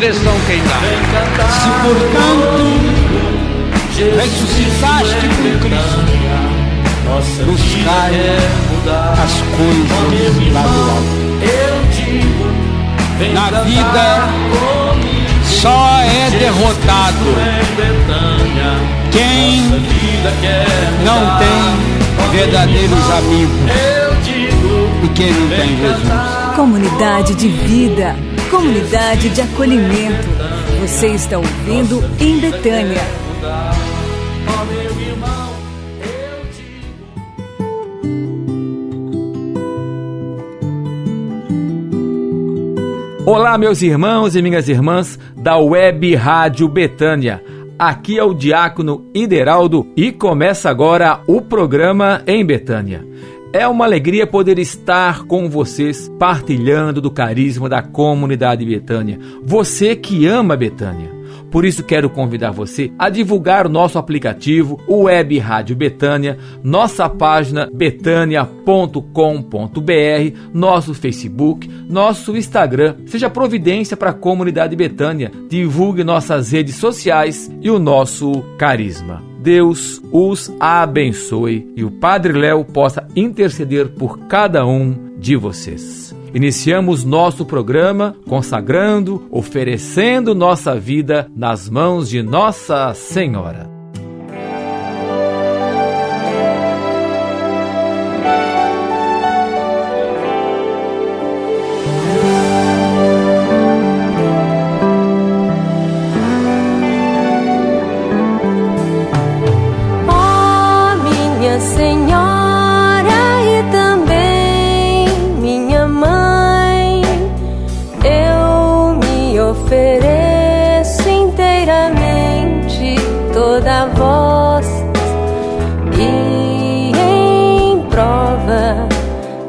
direção quem dá. Se portanto ressuscitaste com Cristo, buscai as coisas lá do alto. Na vida só é derrotado. Quem não tem verdadeiros amigos e quem não tem Jesus. Comunidade de vida, comunidade de acolhimento. Você está ouvindo em Betânia. Olá, meus irmãos e minhas irmãs da Web Rádio Betânia. Aqui é o Diácono Ideraldo e começa agora o programa em Betânia. É uma alegria poder estar com vocês partilhando do carisma da comunidade Betânia. Você que ama Betânia. Por isso quero convidar você a divulgar o nosso aplicativo, o Web Rádio Betânia, nossa página betânia.com.br, nosso Facebook, nosso Instagram. Seja providência para a comunidade Betânia. Divulgue nossas redes sociais e o nosso carisma. Deus os abençoe e o Padre Léo possa interceder por cada um de vocês. Iniciamos nosso programa consagrando, oferecendo nossa vida nas mãos de Nossa Senhora.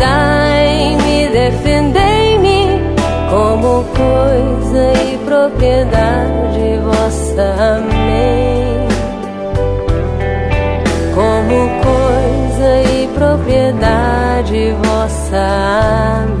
Guardai-me, defendei-me como coisa e propriedade vossa. Amém. Como coisa e propriedade vossa. Amém.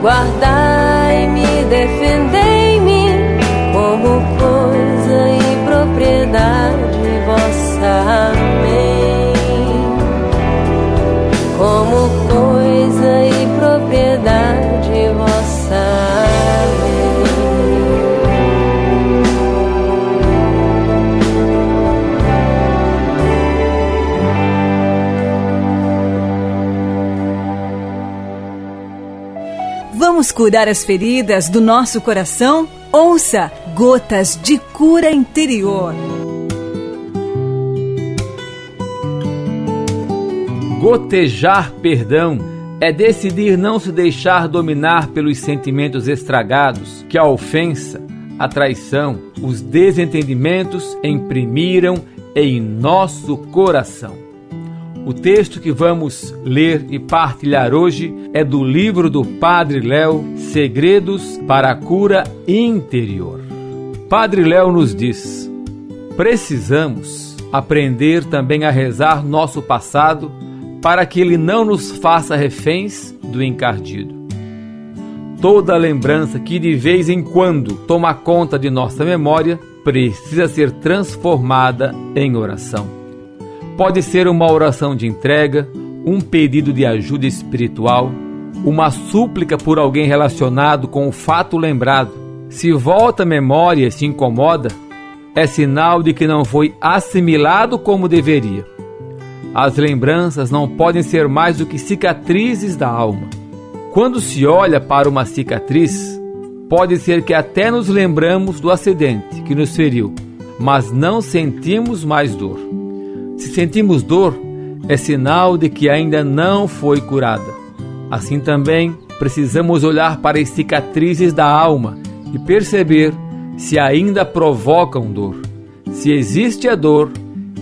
我的 Vamos curar as feridas do nosso coração? Ouça Gotas de Cura Interior. Gotejar perdão é decidir não se deixar dominar pelos sentimentos estragados que a ofensa, a traição, os desentendimentos imprimiram em nosso coração. O texto que vamos ler e partilhar hoje é do livro do Padre Léo, Segredos para a Cura Interior. Padre Léo nos diz: precisamos aprender também a rezar nosso passado para que ele não nos faça reféns do encardido. Toda lembrança que de vez em quando toma conta de nossa memória precisa ser transformada em oração. Pode ser uma oração de entrega, um pedido de ajuda espiritual, uma súplica por alguém relacionado com o fato lembrado. Se volta a memória e se incomoda, é sinal de que não foi assimilado como deveria. As lembranças não podem ser mais do que cicatrizes da alma. Quando se olha para uma cicatriz, pode ser que até nos lembramos do acidente que nos feriu, mas não sentimos mais dor. Se sentimos dor, é sinal de que ainda não foi curada. Assim também, precisamos olhar para as cicatrizes da alma e perceber se ainda provocam dor. Se existe a dor,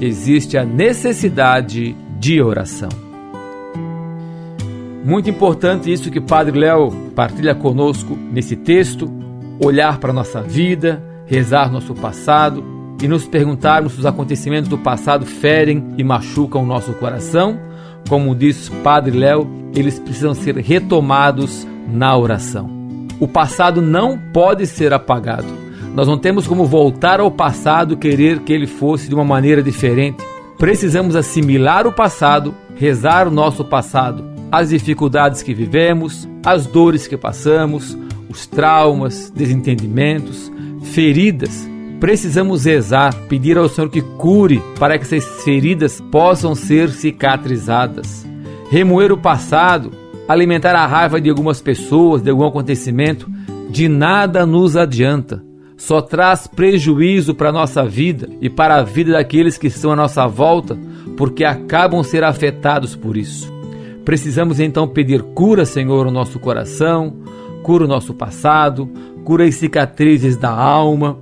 existe a necessidade de oração. Muito importante isso que Padre Léo partilha conosco nesse texto, olhar para a nossa vida, rezar nosso passado e nos perguntarmos se os acontecimentos do passado ferem e machucam o nosso coração, como diz Padre Léo, eles precisam ser retomados na oração. O passado não pode ser apagado. Nós não temos como voltar ao passado querer que ele fosse de uma maneira diferente. Precisamos assimilar o passado, rezar o nosso passado, as dificuldades que vivemos, as dores que passamos, os traumas, desentendimentos, feridas Precisamos rezar, pedir ao Senhor que cure para que essas feridas possam ser cicatrizadas. Remoer o passado, alimentar a raiva de algumas pessoas, de algum acontecimento, de nada nos adianta. Só traz prejuízo para a nossa vida e para a vida daqueles que estão à nossa volta, porque acabam ser afetados por isso. Precisamos então pedir cura, Senhor, no nosso coração, cura o nosso passado, cura as cicatrizes da alma,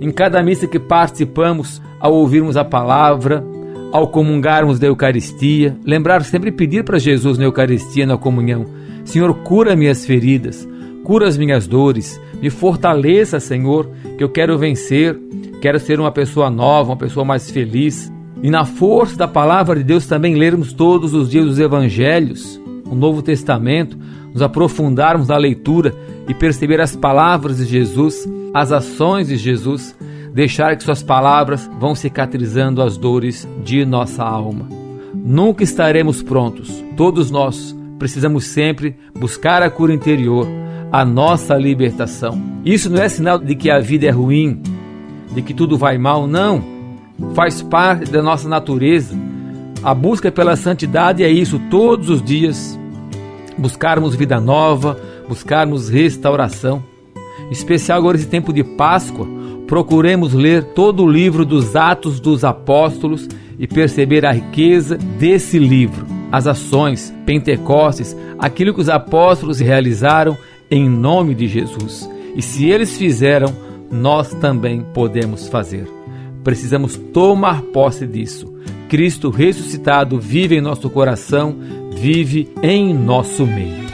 em cada missa que participamos, ao ouvirmos a palavra, ao comungarmos da Eucaristia, lembrar sempre pedir para Jesus na Eucaristia, na comunhão: Senhor, cura minhas feridas, cura as minhas dores, me fortaleça, Senhor, que eu quero vencer, quero ser uma pessoa nova, uma pessoa mais feliz. E na força da palavra de Deus também lermos todos os dias os evangelhos, o Novo Testamento, nos aprofundarmos na leitura e perceber as palavras de Jesus, as ações de Jesus, deixar que suas palavras vão cicatrizando as dores de nossa alma. Nunca estaremos prontos. Todos nós precisamos sempre buscar a cura interior, a nossa libertação. Isso não é sinal de que a vida é ruim, de que tudo vai mal, não. Faz parte da nossa natureza. A busca pela santidade é isso todos os dias buscarmos vida nova, buscarmos restauração. Especial agora esse tempo de Páscoa, procuremos ler todo o livro dos Atos dos Apóstolos e perceber a riqueza desse livro, as ações, Pentecostes, aquilo que os apóstolos realizaram em nome de Jesus. E se eles fizeram, nós também podemos fazer. Precisamos tomar posse disso. Cristo ressuscitado vive em nosso coração, vive em nosso meio.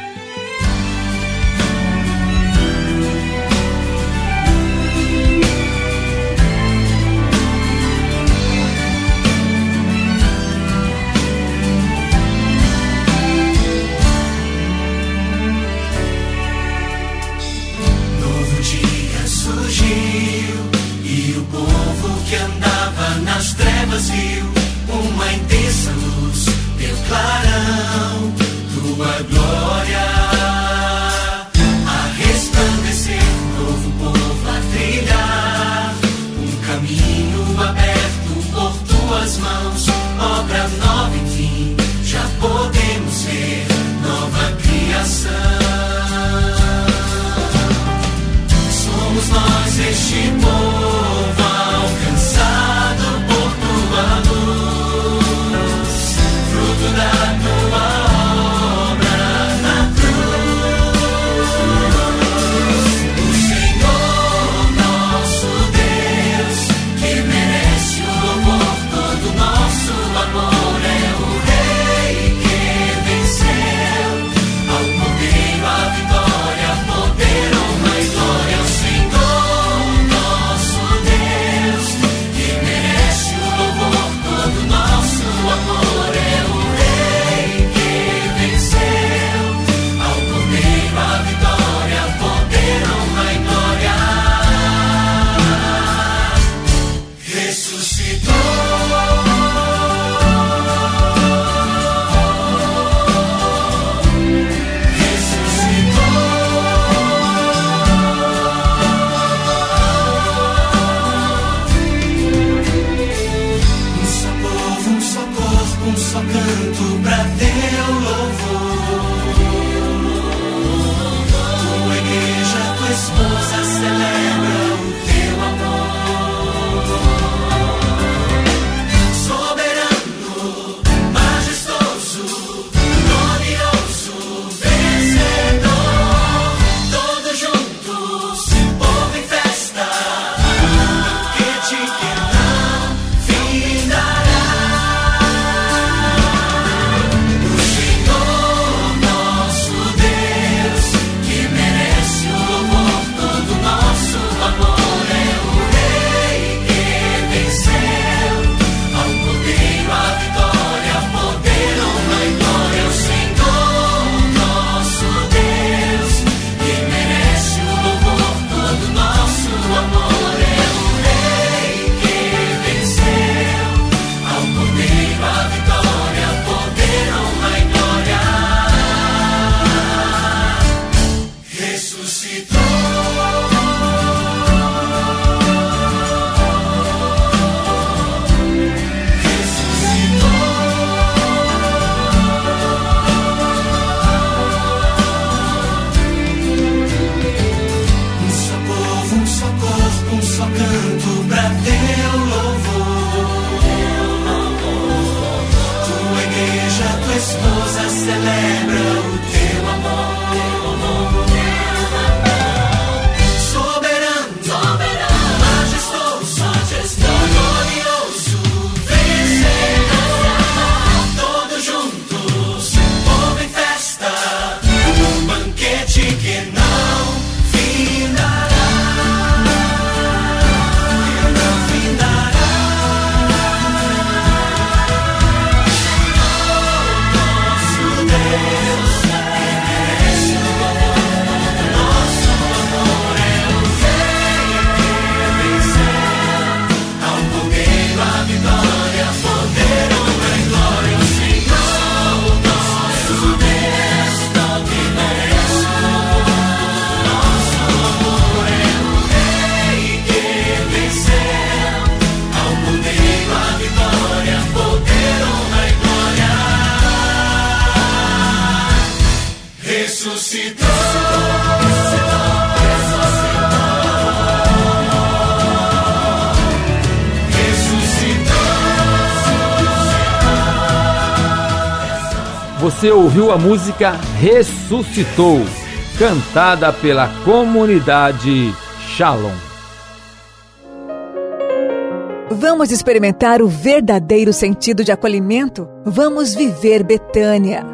Ouviu a música Ressuscitou, cantada pela comunidade Shalom. Vamos experimentar o verdadeiro sentido de acolhimento? Vamos viver Betânia.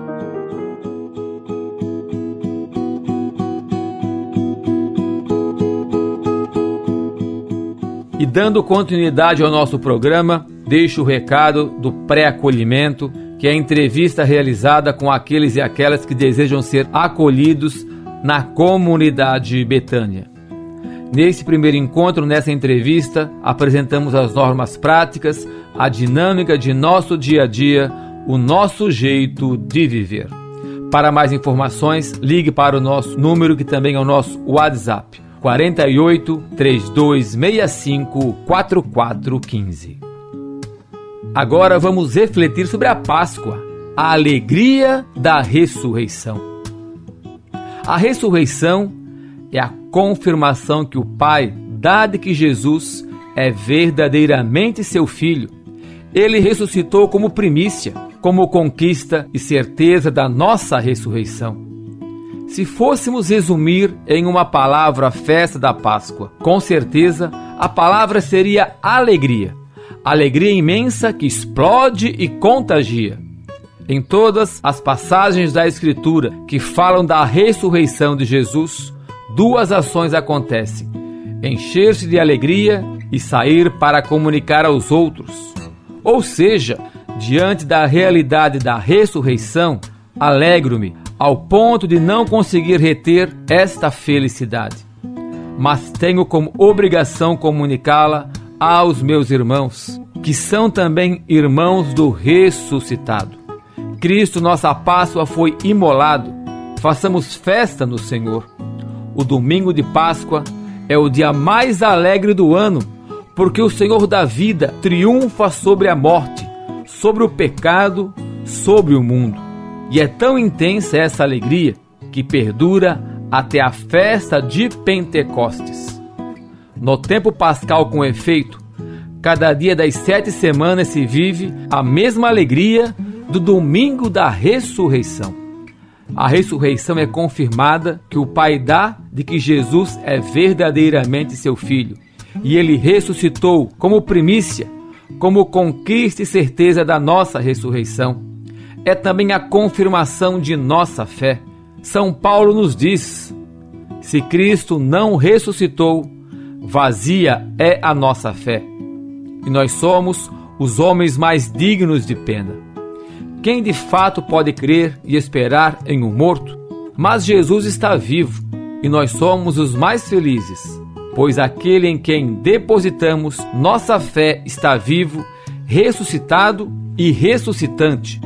E dando continuidade ao nosso programa, deixo o recado do pré-acolhimento, que é a entrevista realizada com aqueles e aquelas que desejam ser acolhidos na comunidade Betânia. Nesse primeiro encontro, nessa entrevista, apresentamos as normas práticas, a dinâmica de nosso dia a dia, o nosso jeito de viver. Para mais informações, ligue para o nosso número que também é o nosso WhatsApp 48 3265 4415. Agora vamos refletir sobre a Páscoa, a alegria da ressurreição. A ressurreição é a confirmação que o Pai dá de que Jesus é verdadeiramente seu filho. Ele ressuscitou como primícia, como conquista e certeza da nossa ressurreição. Se fôssemos resumir em uma palavra a festa da Páscoa, com certeza a palavra seria alegria. Alegria imensa que explode e contagia. Em todas as passagens da Escritura que falam da ressurreição de Jesus, duas ações acontecem: encher-se de alegria e sair para comunicar aos outros. Ou seja, diante da realidade da ressurreição, alegro-me ao ponto de não conseguir reter esta felicidade. Mas tenho como obrigação comunicá-la aos meus irmãos, que são também irmãos do ressuscitado. Cristo, nossa Páscoa, foi imolado. Façamos festa no Senhor. O domingo de Páscoa é o dia mais alegre do ano, porque o Senhor da vida triunfa sobre a morte, sobre o pecado, sobre o mundo. E é tão intensa essa alegria que perdura até a festa de Pentecostes. No tempo pascal, com efeito, cada dia das sete semanas se vive a mesma alegria do domingo da ressurreição. A ressurreição é confirmada que o Pai dá de que Jesus é verdadeiramente seu Filho. E ele ressuscitou como primícia, como conquista e certeza da nossa ressurreição. É também a confirmação de nossa fé. São Paulo nos diz: se Cristo não ressuscitou, vazia é a nossa fé. E nós somos os homens mais dignos de pena. Quem de fato pode crer e esperar em um morto? Mas Jesus está vivo e nós somos os mais felizes, pois aquele em quem depositamos nossa fé está vivo, ressuscitado e ressuscitante.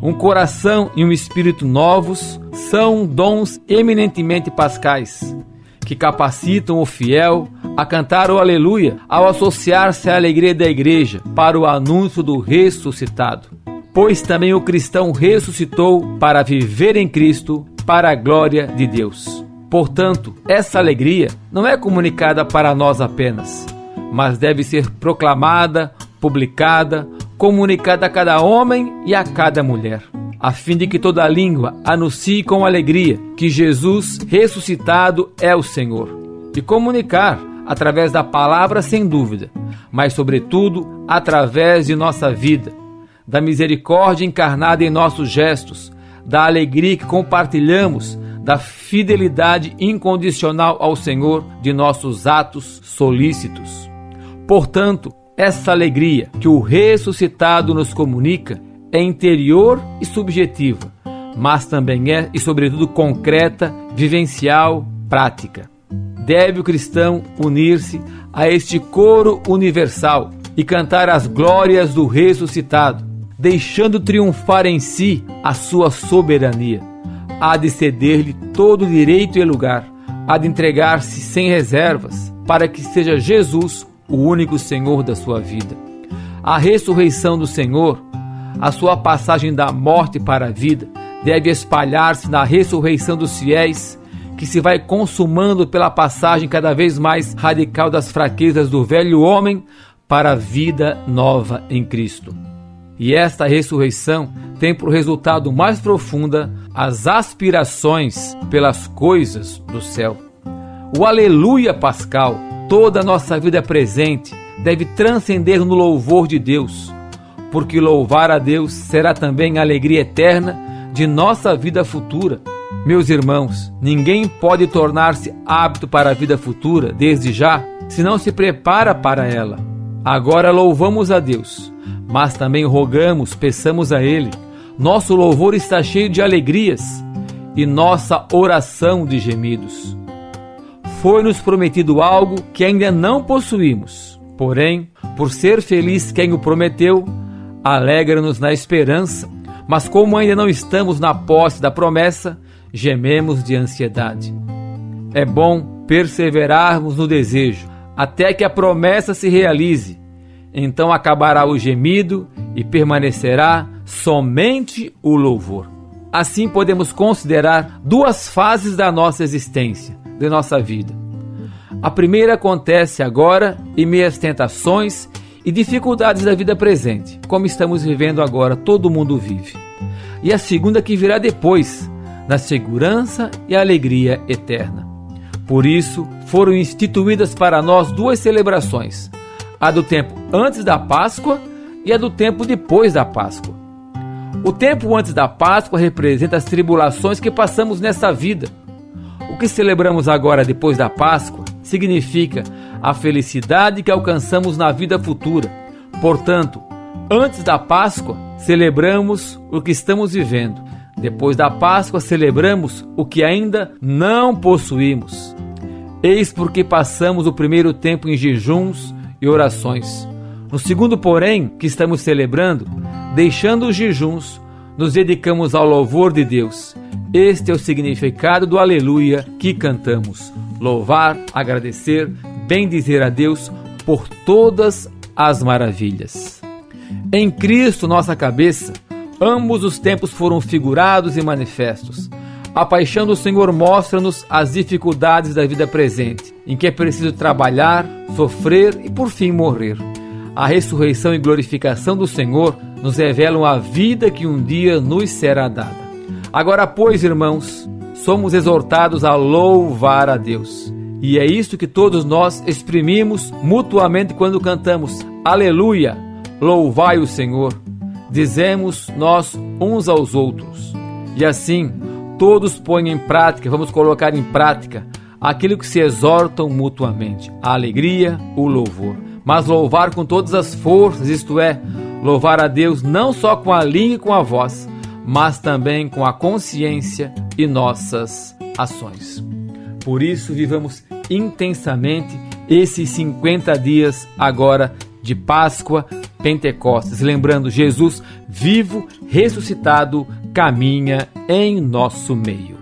Um coração e um espírito novos são dons eminentemente pascais, que capacitam o fiel a cantar o aleluia ao associar-se à alegria da igreja para o anúncio do ressuscitado pois também o cristão ressuscitou para viver em Cristo para a glória de Deus. Portanto, essa alegria não é comunicada para nós apenas, mas deve ser proclamada, publicada, comunicada a cada homem e a cada mulher, a fim de que toda língua anuncie com alegria que Jesus ressuscitado é o Senhor, e comunicar através da palavra sem dúvida, mas sobretudo através de nossa vida, da misericórdia encarnada em nossos gestos, da alegria que compartilhamos, da fidelidade incondicional ao Senhor de nossos atos solícitos. Portanto, essa alegria que o ressuscitado nos comunica é interior e subjetiva, mas também é e sobretudo concreta, vivencial, prática. Deve o cristão unir-se a este coro universal e cantar as glórias do ressuscitado, deixando triunfar em si a sua soberania. Há de ceder-lhe todo direito e lugar, há de entregar-se sem reservas, para que seja Jesus o único Senhor da sua vida. A ressurreição do Senhor, a sua passagem da morte para a vida, deve espalhar-se na ressurreição dos fiéis, que se vai consumando pela passagem cada vez mais radical das fraquezas do velho homem para a vida nova em Cristo. E esta ressurreição tem por resultado mais profunda as aspirações pelas coisas do céu. O aleluia pascal, toda a nossa vida presente, deve transcender no louvor de Deus, porque louvar a Deus será também a alegria eterna de nossa vida futura. Meus irmãos, ninguém pode tornar-se apto para a vida futura desde já se não se prepara para ela. Agora louvamos a Deus, mas também rogamos, peçamos a Ele. Nosso louvor está cheio de alegrias e nossa oração de gemidos. Foi-nos prometido algo que ainda não possuímos, porém, por ser feliz quem o prometeu, alegra-nos na esperança, mas como ainda não estamos na posse da promessa, gememos de ansiedade. É bom perseverarmos no desejo, até que a promessa se realize. Então acabará o gemido e permanecerá somente o louvor. Assim podemos considerar duas fases da nossa existência, de nossa vida. A primeira acontece agora em meias tentações e dificuldades da vida presente, como estamos vivendo agora, todo mundo vive. E a segunda que virá depois, na segurança e alegria eterna. Por isso, foram instituídas para nós duas celebrações: a do tempo antes da Páscoa e a do tempo depois da Páscoa. O tempo antes da Páscoa representa as tribulações que passamos nessa vida. O que celebramos agora depois da Páscoa significa a felicidade que alcançamos na vida futura. Portanto, antes da Páscoa, celebramos o que estamos vivendo. Depois da Páscoa, celebramos o que ainda não possuímos. Eis porque passamos o primeiro tempo em jejuns e orações. No segundo, porém, que estamos celebrando, deixando os jejuns, nos dedicamos ao louvor de Deus. Este é o significado do aleluia que cantamos. Louvar, agradecer, bem dizer a Deus por todas as maravilhas. Em Cristo, nossa cabeça, ambos os tempos foram figurados e manifestos. A paixão do Senhor mostra-nos as dificuldades da vida presente, em que é preciso trabalhar, sofrer e por fim morrer. A ressurreição e glorificação do Senhor nos revelam a vida que um dia nos será dada. Agora, pois, irmãos, somos exortados a louvar a Deus e é isso que todos nós exprimimos mutuamente quando cantamos Aleluia, louvai o Senhor. Dizemos nós uns aos outros. E assim, todos põem em prática, vamos colocar em prática aquilo que se exortam mutuamente: a alegria, o louvor. Mas louvar com todas as forças, isto é, louvar a Deus não só com a língua e com a voz, mas também com a consciência e nossas ações. Por isso, vivamos intensamente esses 50 dias agora de Páscoa, Pentecostes, lembrando Jesus vivo, ressuscitado, caminha em nosso meio.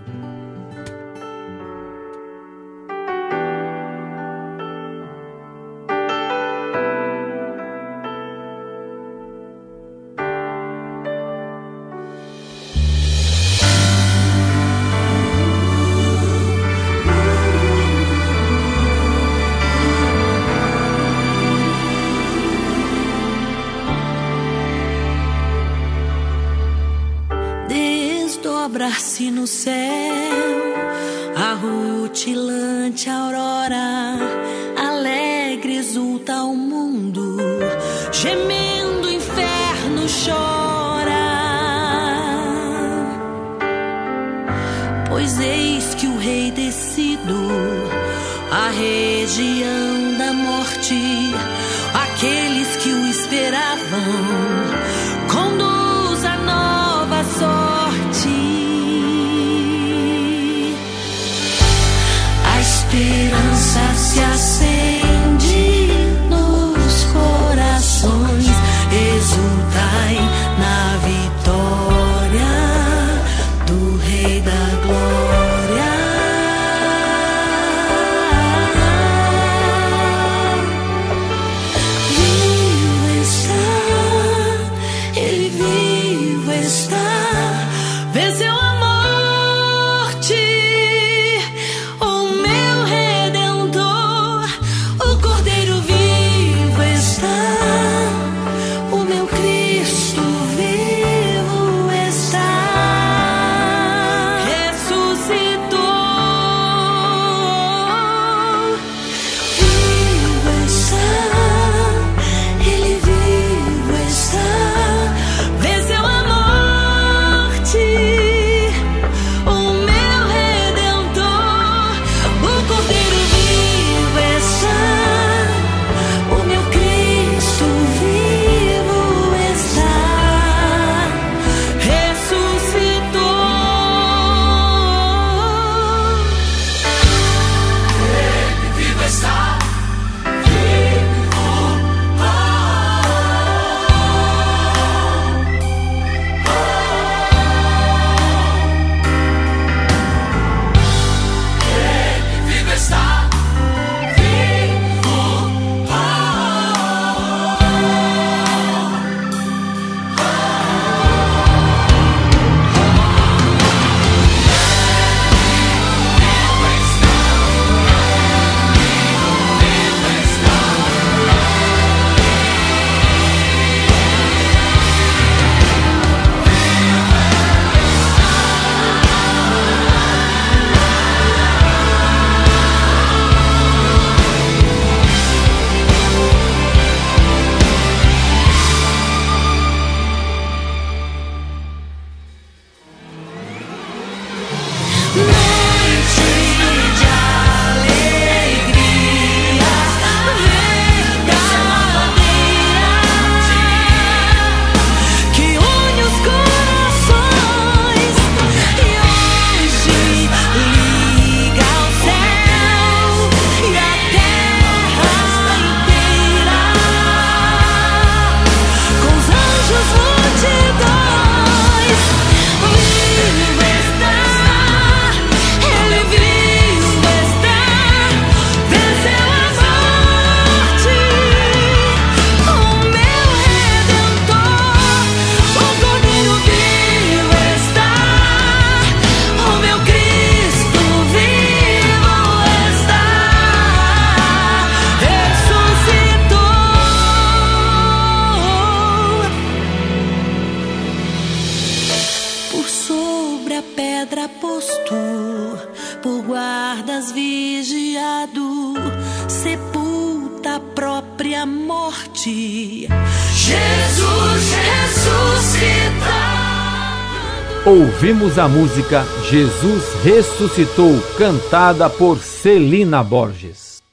Ouvimos a música Jesus Ressuscitou, cantada por Celina Borges.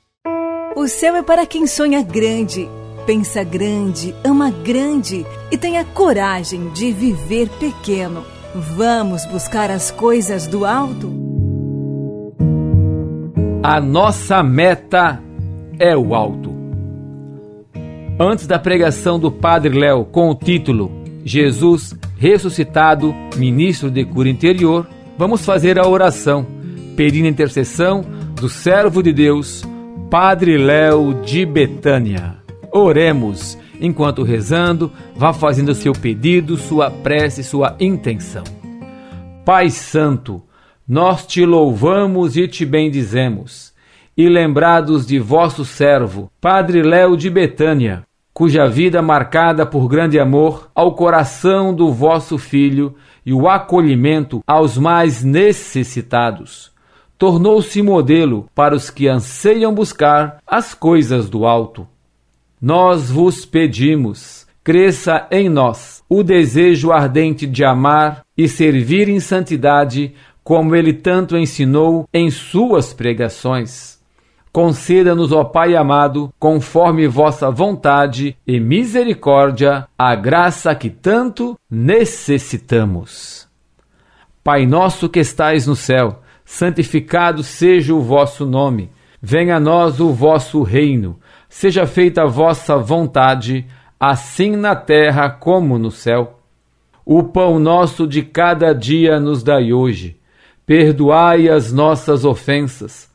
O céu é para quem sonha grande, pensa grande, ama grande e tem a coragem de viver pequeno. Vamos buscar as coisas do alto? A nossa meta é o alto. Antes da pregação do Padre Léo com o título Jesus ressuscitado, ministro de cura interior, vamos fazer a oração, pedindo a intercessão do servo de Deus, Padre Léo de Betânia. Oremos, enquanto rezando, vá fazendo seu pedido, sua prece, sua intenção. Pai Santo, nós te louvamos e te bendizemos. E lembrados de vosso servo, Padre Léo de Betânia, cuja vida marcada por grande amor ao coração do vosso Filho e o acolhimento aos mais necessitados, tornou-se modelo para os que anseiam buscar as coisas do alto. Nós vos pedimos, cresça em nós o desejo ardente de amar e servir em santidade, como ele tanto ensinou em suas pregações Conceda-nos, ó Pai amado, conforme vossa vontade e misericórdia, a graça que tanto necessitamos. Pai nosso que estais no céu, santificado seja o vosso nome. Venha a nós o vosso reino. Seja feita a vossa vontade, assim na terra como no céu. O pão nosso de cada dia nos dai hoje. Perdoai as nossas ofensas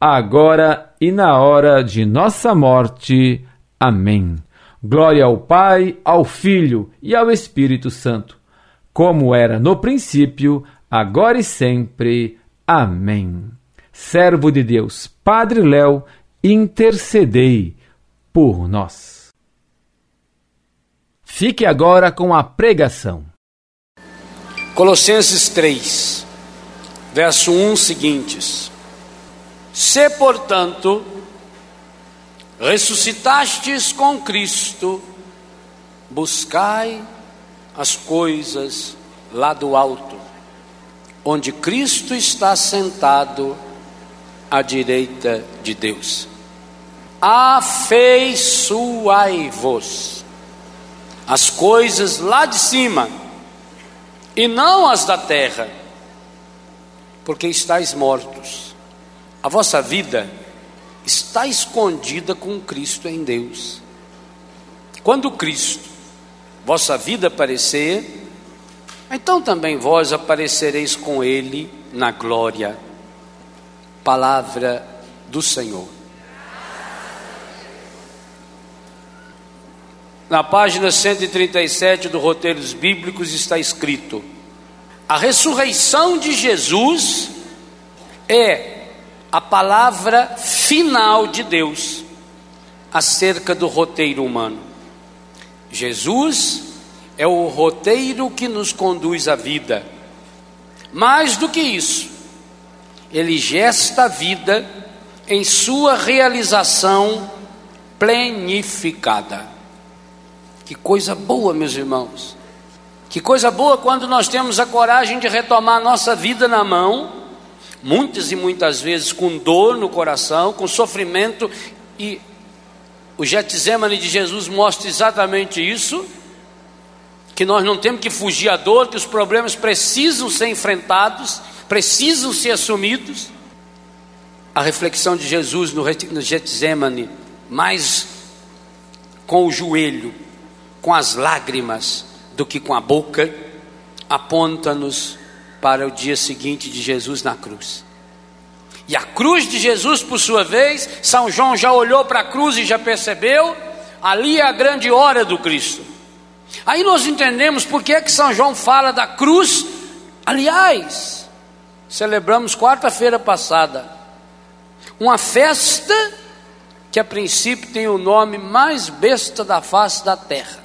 agora e na hora de nossa morte. Amém. Glória ao Pai, ao Filho e ao Espírito Santo, como era no princípio, agora e sempre. Amém. Servo de Deus, Padre Léo, intercedei por nós. Fique agora com a pregação. Colossenses 3, verso 1 seguintes. Se, portanto, ressuscitastes com Cristo, buscai as coisas lá do alto, onde Cristo está sentado à direita de Deus. Afeiçoai-vos as coisas lá de cima, e não as da terra, porque estáis mortos a vossa vida está escondida com Cristo em Deus. Quando Cristo, vossa vida aparecer, então também vós aparecereis com Ele na glória. Palavra do Senhor. Na página 137 do Roteiros Bíblicos está escrito: A ressurreição de Jesus é a palavra final de Deus acerca do roteiro humano. Jesus é o roteiro que nos conduz à vida. Mais do que isso, ele gesta a vida em sua realização plenificada. Que coisa boa, meus irmãos. Que coisa boa quando nós temos a coragem de retomar a nossa vida na mão, muitas e muitas vezes com dor no coração, com sofrimento, e o Getsemane de Jesus mostra exatamente isso que nós não temos que fugir à dor, que os problemas precisam ser enfrentados, precisam ser assumidos. A reflexão de Jesus no Getsemane, mais com o joelho, com as lágrimas, do que com a boca, aponta-nos para o dia seguinte de Jesus na cruz. E a cruz de Jesus, por sua vez, São João já olhou para a cruz e já percebeu, ali é a grande hora do Cristo. Aí nós entendemos por que, é que São João fala da cruz. Aliás, celebramos quarta-feira passada uma festa que a princípio tem o nome mais besta da face da terra.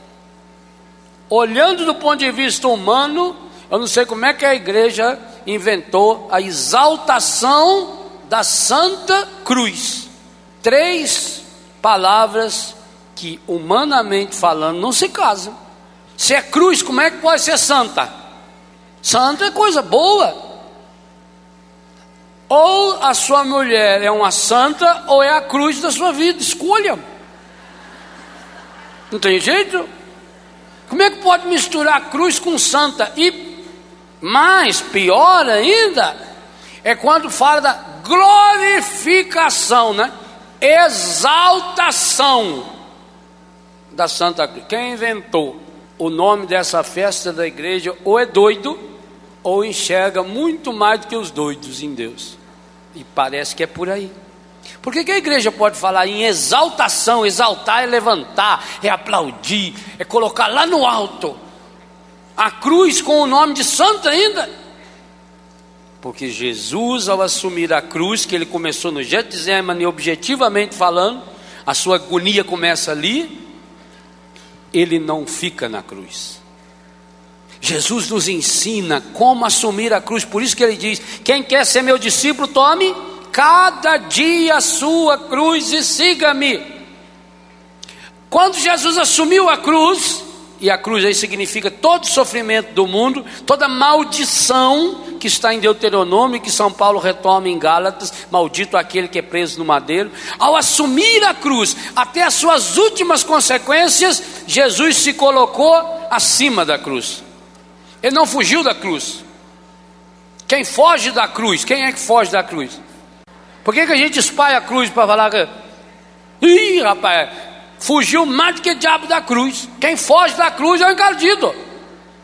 Olhando do ponto de vista humano, eu não sei como é que a igreja inventou a exaltação da Santa Cruz. Três palavras que, humanamente falando, não se casam. Se é cruz, como é que pode ser santa? Santa é coisa boa. Ou a sua mulher é uma santa, ou é a cruz da sua vida. Escolha. Não tem jeito? Como é que pode misturar cruz com santa? E mais, pior ainda, é quando fala da glorificação, né? Exaltação da Santa Cruz. Quem inventou? o nome dessa festa da igreja ou é doido ou enxerga muito mais do que os doidos em Deus. E parece que é por aí. Por que, que a igreja pode falar em exaltação? Exaltar é levantar, é aplaudir, é colocar lá no alto a cruz com o nome de santo ainda. Porque Jesus, ao assumir a cruz, que ele começou no Getsemane, objetivamente falando, a sua agonia começa ali, ele não fica na cruz. Jesus nos ensina como assumir a cruz, por isso que ele diz: quem quer ser meu discípulo, tome cada dia a sua cruz e siga-me. Quando Jesus assumiu a cruz, e a cruz aí significa todo sofrimento do mundo, toda maldição que está em Deuteronômio, que São Paulo retoma em Gálatas, maldito aquele que é preso no madeiro. Ao assumir a cruz, até as suas últimas consequências, Jesus se colocou acima da cruz. Ele não fugiu da cruz. Quem foge da cruz, quem é que foge da cruz? Por que, que a gente espalha a cruz para falar que. Ih, rapaz, fugiu mais do que diabo da cruz. Quem foge da cruz é o encardido.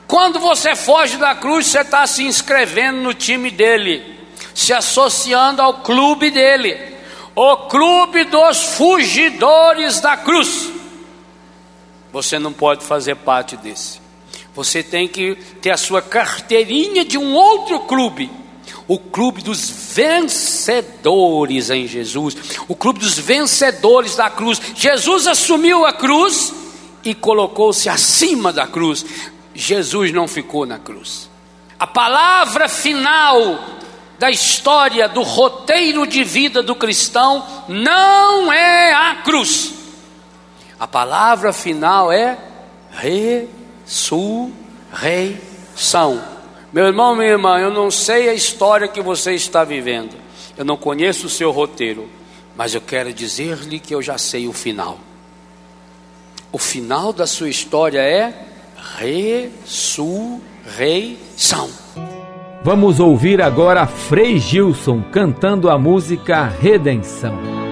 Quando você foge da cruz, você está se inscrevendo no time dele, se associando ao clube dele, o clube dos fugidores da cruz. Você não pode fazer parte desse. Você tem que ter a sua carteirinha de um outro clube o clube dos vencedores em Jesus, o clube dos vencedores da cruz. Jesus assumiu a cruz e colocou-se acima da cruz. Jesus não ficou na cruz. A palavra final da história do roteiro de vida do cristão não é a cruz. A palavra final é ressurreição. Meu irmão, minha irmã, eu não sei a história que você está vivendo, eu não conheço o seu roteiro, mas eu quero dizer-lhe que eu já sei o final. O final da sua história é ressurreição. Vamos ouvir agora Frei Gilson cantando a música Redenção.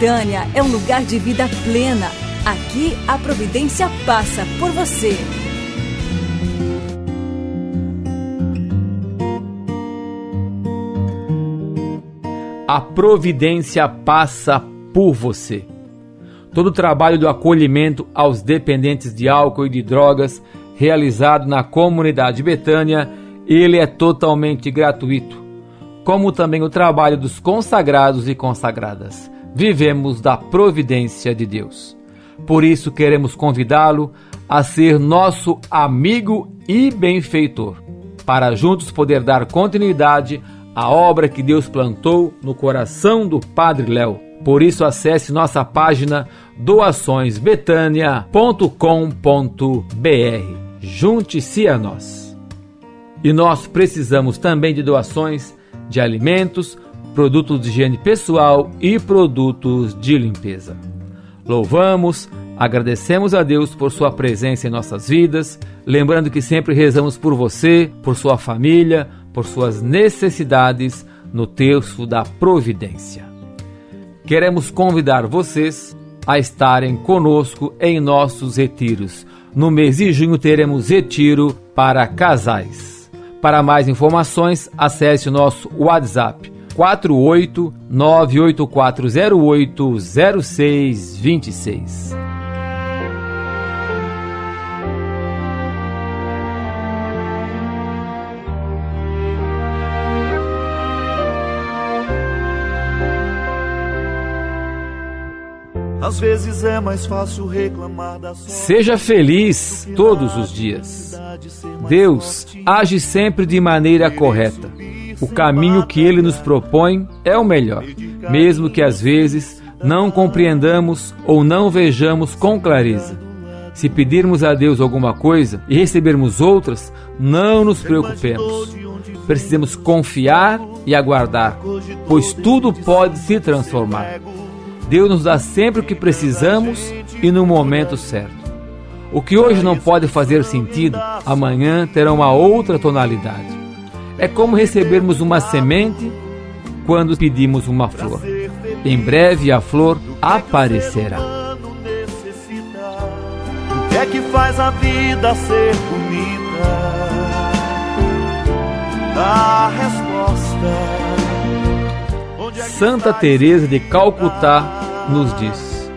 Betânia é um lugar de vida plena. Aqui a providência passa por você. A providência passa por você. Todo o trabalho do acolhimento aos dependentes de álcool e de drogas realizado na comunidade Betânia, ele é totalmente gratuito, como também o trabalho dos consagrados e consagradas vivemos da providência de Deus. Por isso queremos convidá-lo a ser nosso amigo e benfeitor, para juntos poder dar continuidade à obra que Deus plantou no coração do Padre Léo. Por isso acesse nossa página doaçõesbetania.com.br. Junte-se a nós. E nós precisamos também de doações de alimentos, produtos de higiene pessoal e produtos de limpeza. Louvamos, agradecemos a Deus por sua presença em nossas vidas, lembrando que sempre rezamos por você, por sua família, por suas necessidades no terço da providência. Queremos convidar vocês a estarem conosco em nossos retiros. No mês de junho teremos retiro para casais. Para mais informações, acesse o nosso WhatsApp 48 98408 0626. Às vezes é mais fácil reclamar da sorte. Seja feliz todos os dias. Deus age sempre de maneira correta. O caminho que ele nos propõe é o melhor, mesmo que às vezes não compreendamos ou não vejamos com clareza. Se pedirmos a Deus alguma coisa e recebermos outras, não nos preocupemos. Precisamos confiar e aguardar, pois tudo pode se transformar. Deus nos dá sempre o que precisamos e no momento certo. O que hoje não pode fazer sentido, amanhã terá uma outra tonalidade. É como recebermos uma semente quando pedimos uma flor. Em breve a flor aparecerá. O que é que faz a vida ser bonita? A resposta. Santa Teresa de Calcutá nos diz: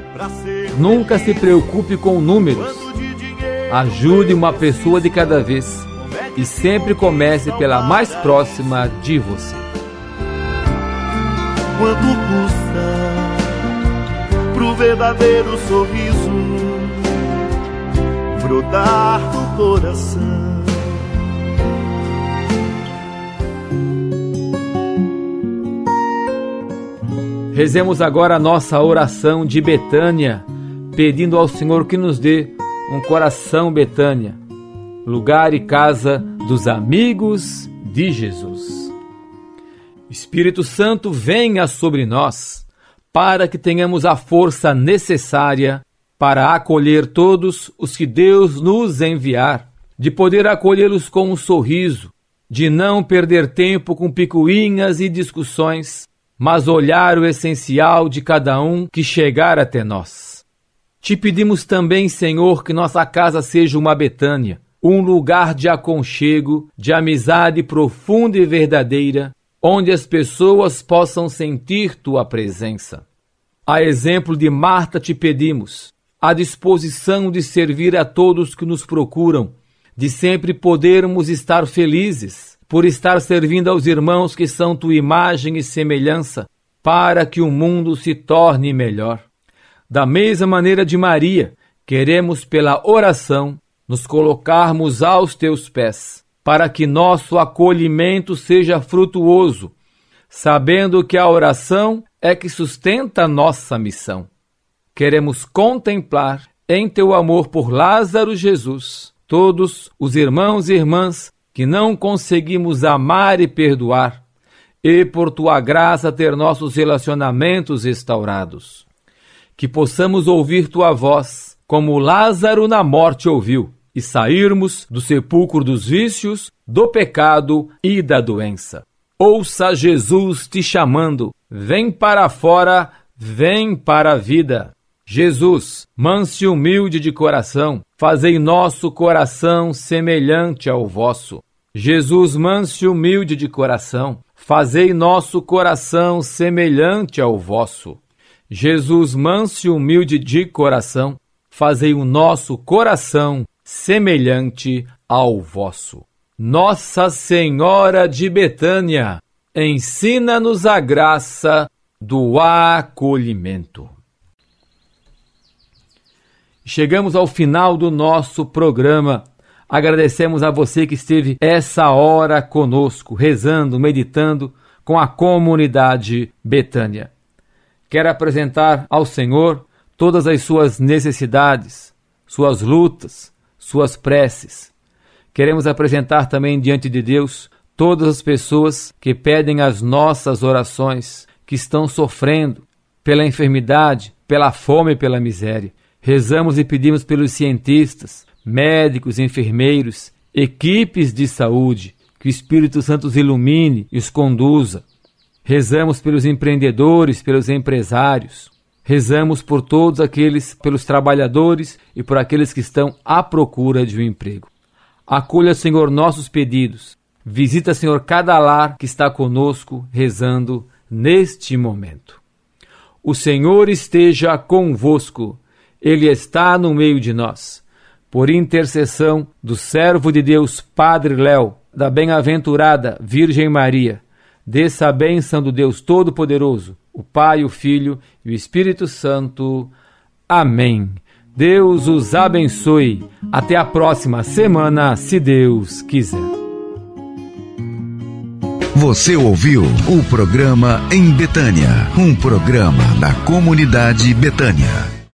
Nunca se preocupe com números. Ajude uma pessoa de cada vez e sempre comece pela mais próxima de você. Quanto custa pro verdadeiro sorriso brotar do coração? Rezemos agora a nossa oração de Betânia, pedindo ao Senhor que nos dê um coração Betânia lugar e casa dos amigos de Jesus. Espírito Santo, venha sobre nós, para que tenhamos a força necessária para acolher todos os que Deus nos enviar, de poder acolhê-los com um sorriso, de não perder tempo com picuinhas e discussões, mas olhar o essencial de cada um que chegar até nós. Te pedimos também, Senhor, que nossa casa seja uma Betânia, um lugar de aconchego, de amizade profunda e verdadeira, onde as pessoas possam sentir tua presença. A exemplo de Marta te pedimos, a disposição de servir a todos que nos procuram, de sempre podermos estar felizes por estar servindo aos irmãos que são tua imagem e semelhança, para que o mundo se torne melhor. Da mesma maneira de Maria, queremos pela oração nos colocarmos aos teus pés, para que nosso acolhimento seja frutuoso, sabendo que a oração é que sustenta nossa missão. Queremos contemplar em teu amor por Lázaro Jesus todos os irmãos e irmãs que não conseguimos amar e perdoar e por tua graça ter nossos relacionamentos restaurados. Que possamos ouvir tua voz, como Lázaro na morte ouviu, e sairmos do sepulcro dos vícios, do pecado e da doença. Ouça Jesus te chamando, vem para fora, vem para a vida. Jesus, manso e humilde de coração, fazei nosso coração semelhante ao vosso. Jesus, manso e humilde de coração, fazei nosso coração semelhante ao vosso. Jesus, manso e humilde de coração, fazei o nosso coração semelhante ao vosso. Nossa Senhora de Betânia, ensina-nos a graça do acolhimento. Chegamos ao final do nosso programa. Agradecemos a você que esteve essa hora conosco, rezando, meditando com a comunidade Betânia. Quero apresentar ao Senhor todas as suas necessidades, suas lutas, suas preces. Queremos apresentar também diante de Deus todas as pessoas que pedem as nossas orações, que estão sofrendo pela enfermidade, pela fome e pela miséria. Rezamos e pedimos pelos cientistas, médicos, enfermeiros, equipes de saúde, que o Espírito Santo os ilumine e os conduza. Rezamos pelos empreendedores, pelos empresários. Rezamos por todos aqueles, pelos trabalhadores e por aqueles que estão à procura de um emprego. Acolha, Senhor, nossos pedidos. Visita, Senhor, cada lar que está conosco rezando neste momento. O Senhor esteja convosco, Ele está no meio de nós por intercessão do servo de Deus Padre Léo, da bem-aventurada Virgem Maria, desça a bênção do Deus Todo-Poderoso, o Pai, o Filho e o Espírito Santo. Amém. Deus os abençoe. Até a próxima semana, se Deus quiser. Você ouviu o programa Em Betânia, um programa da comunidade Betânia.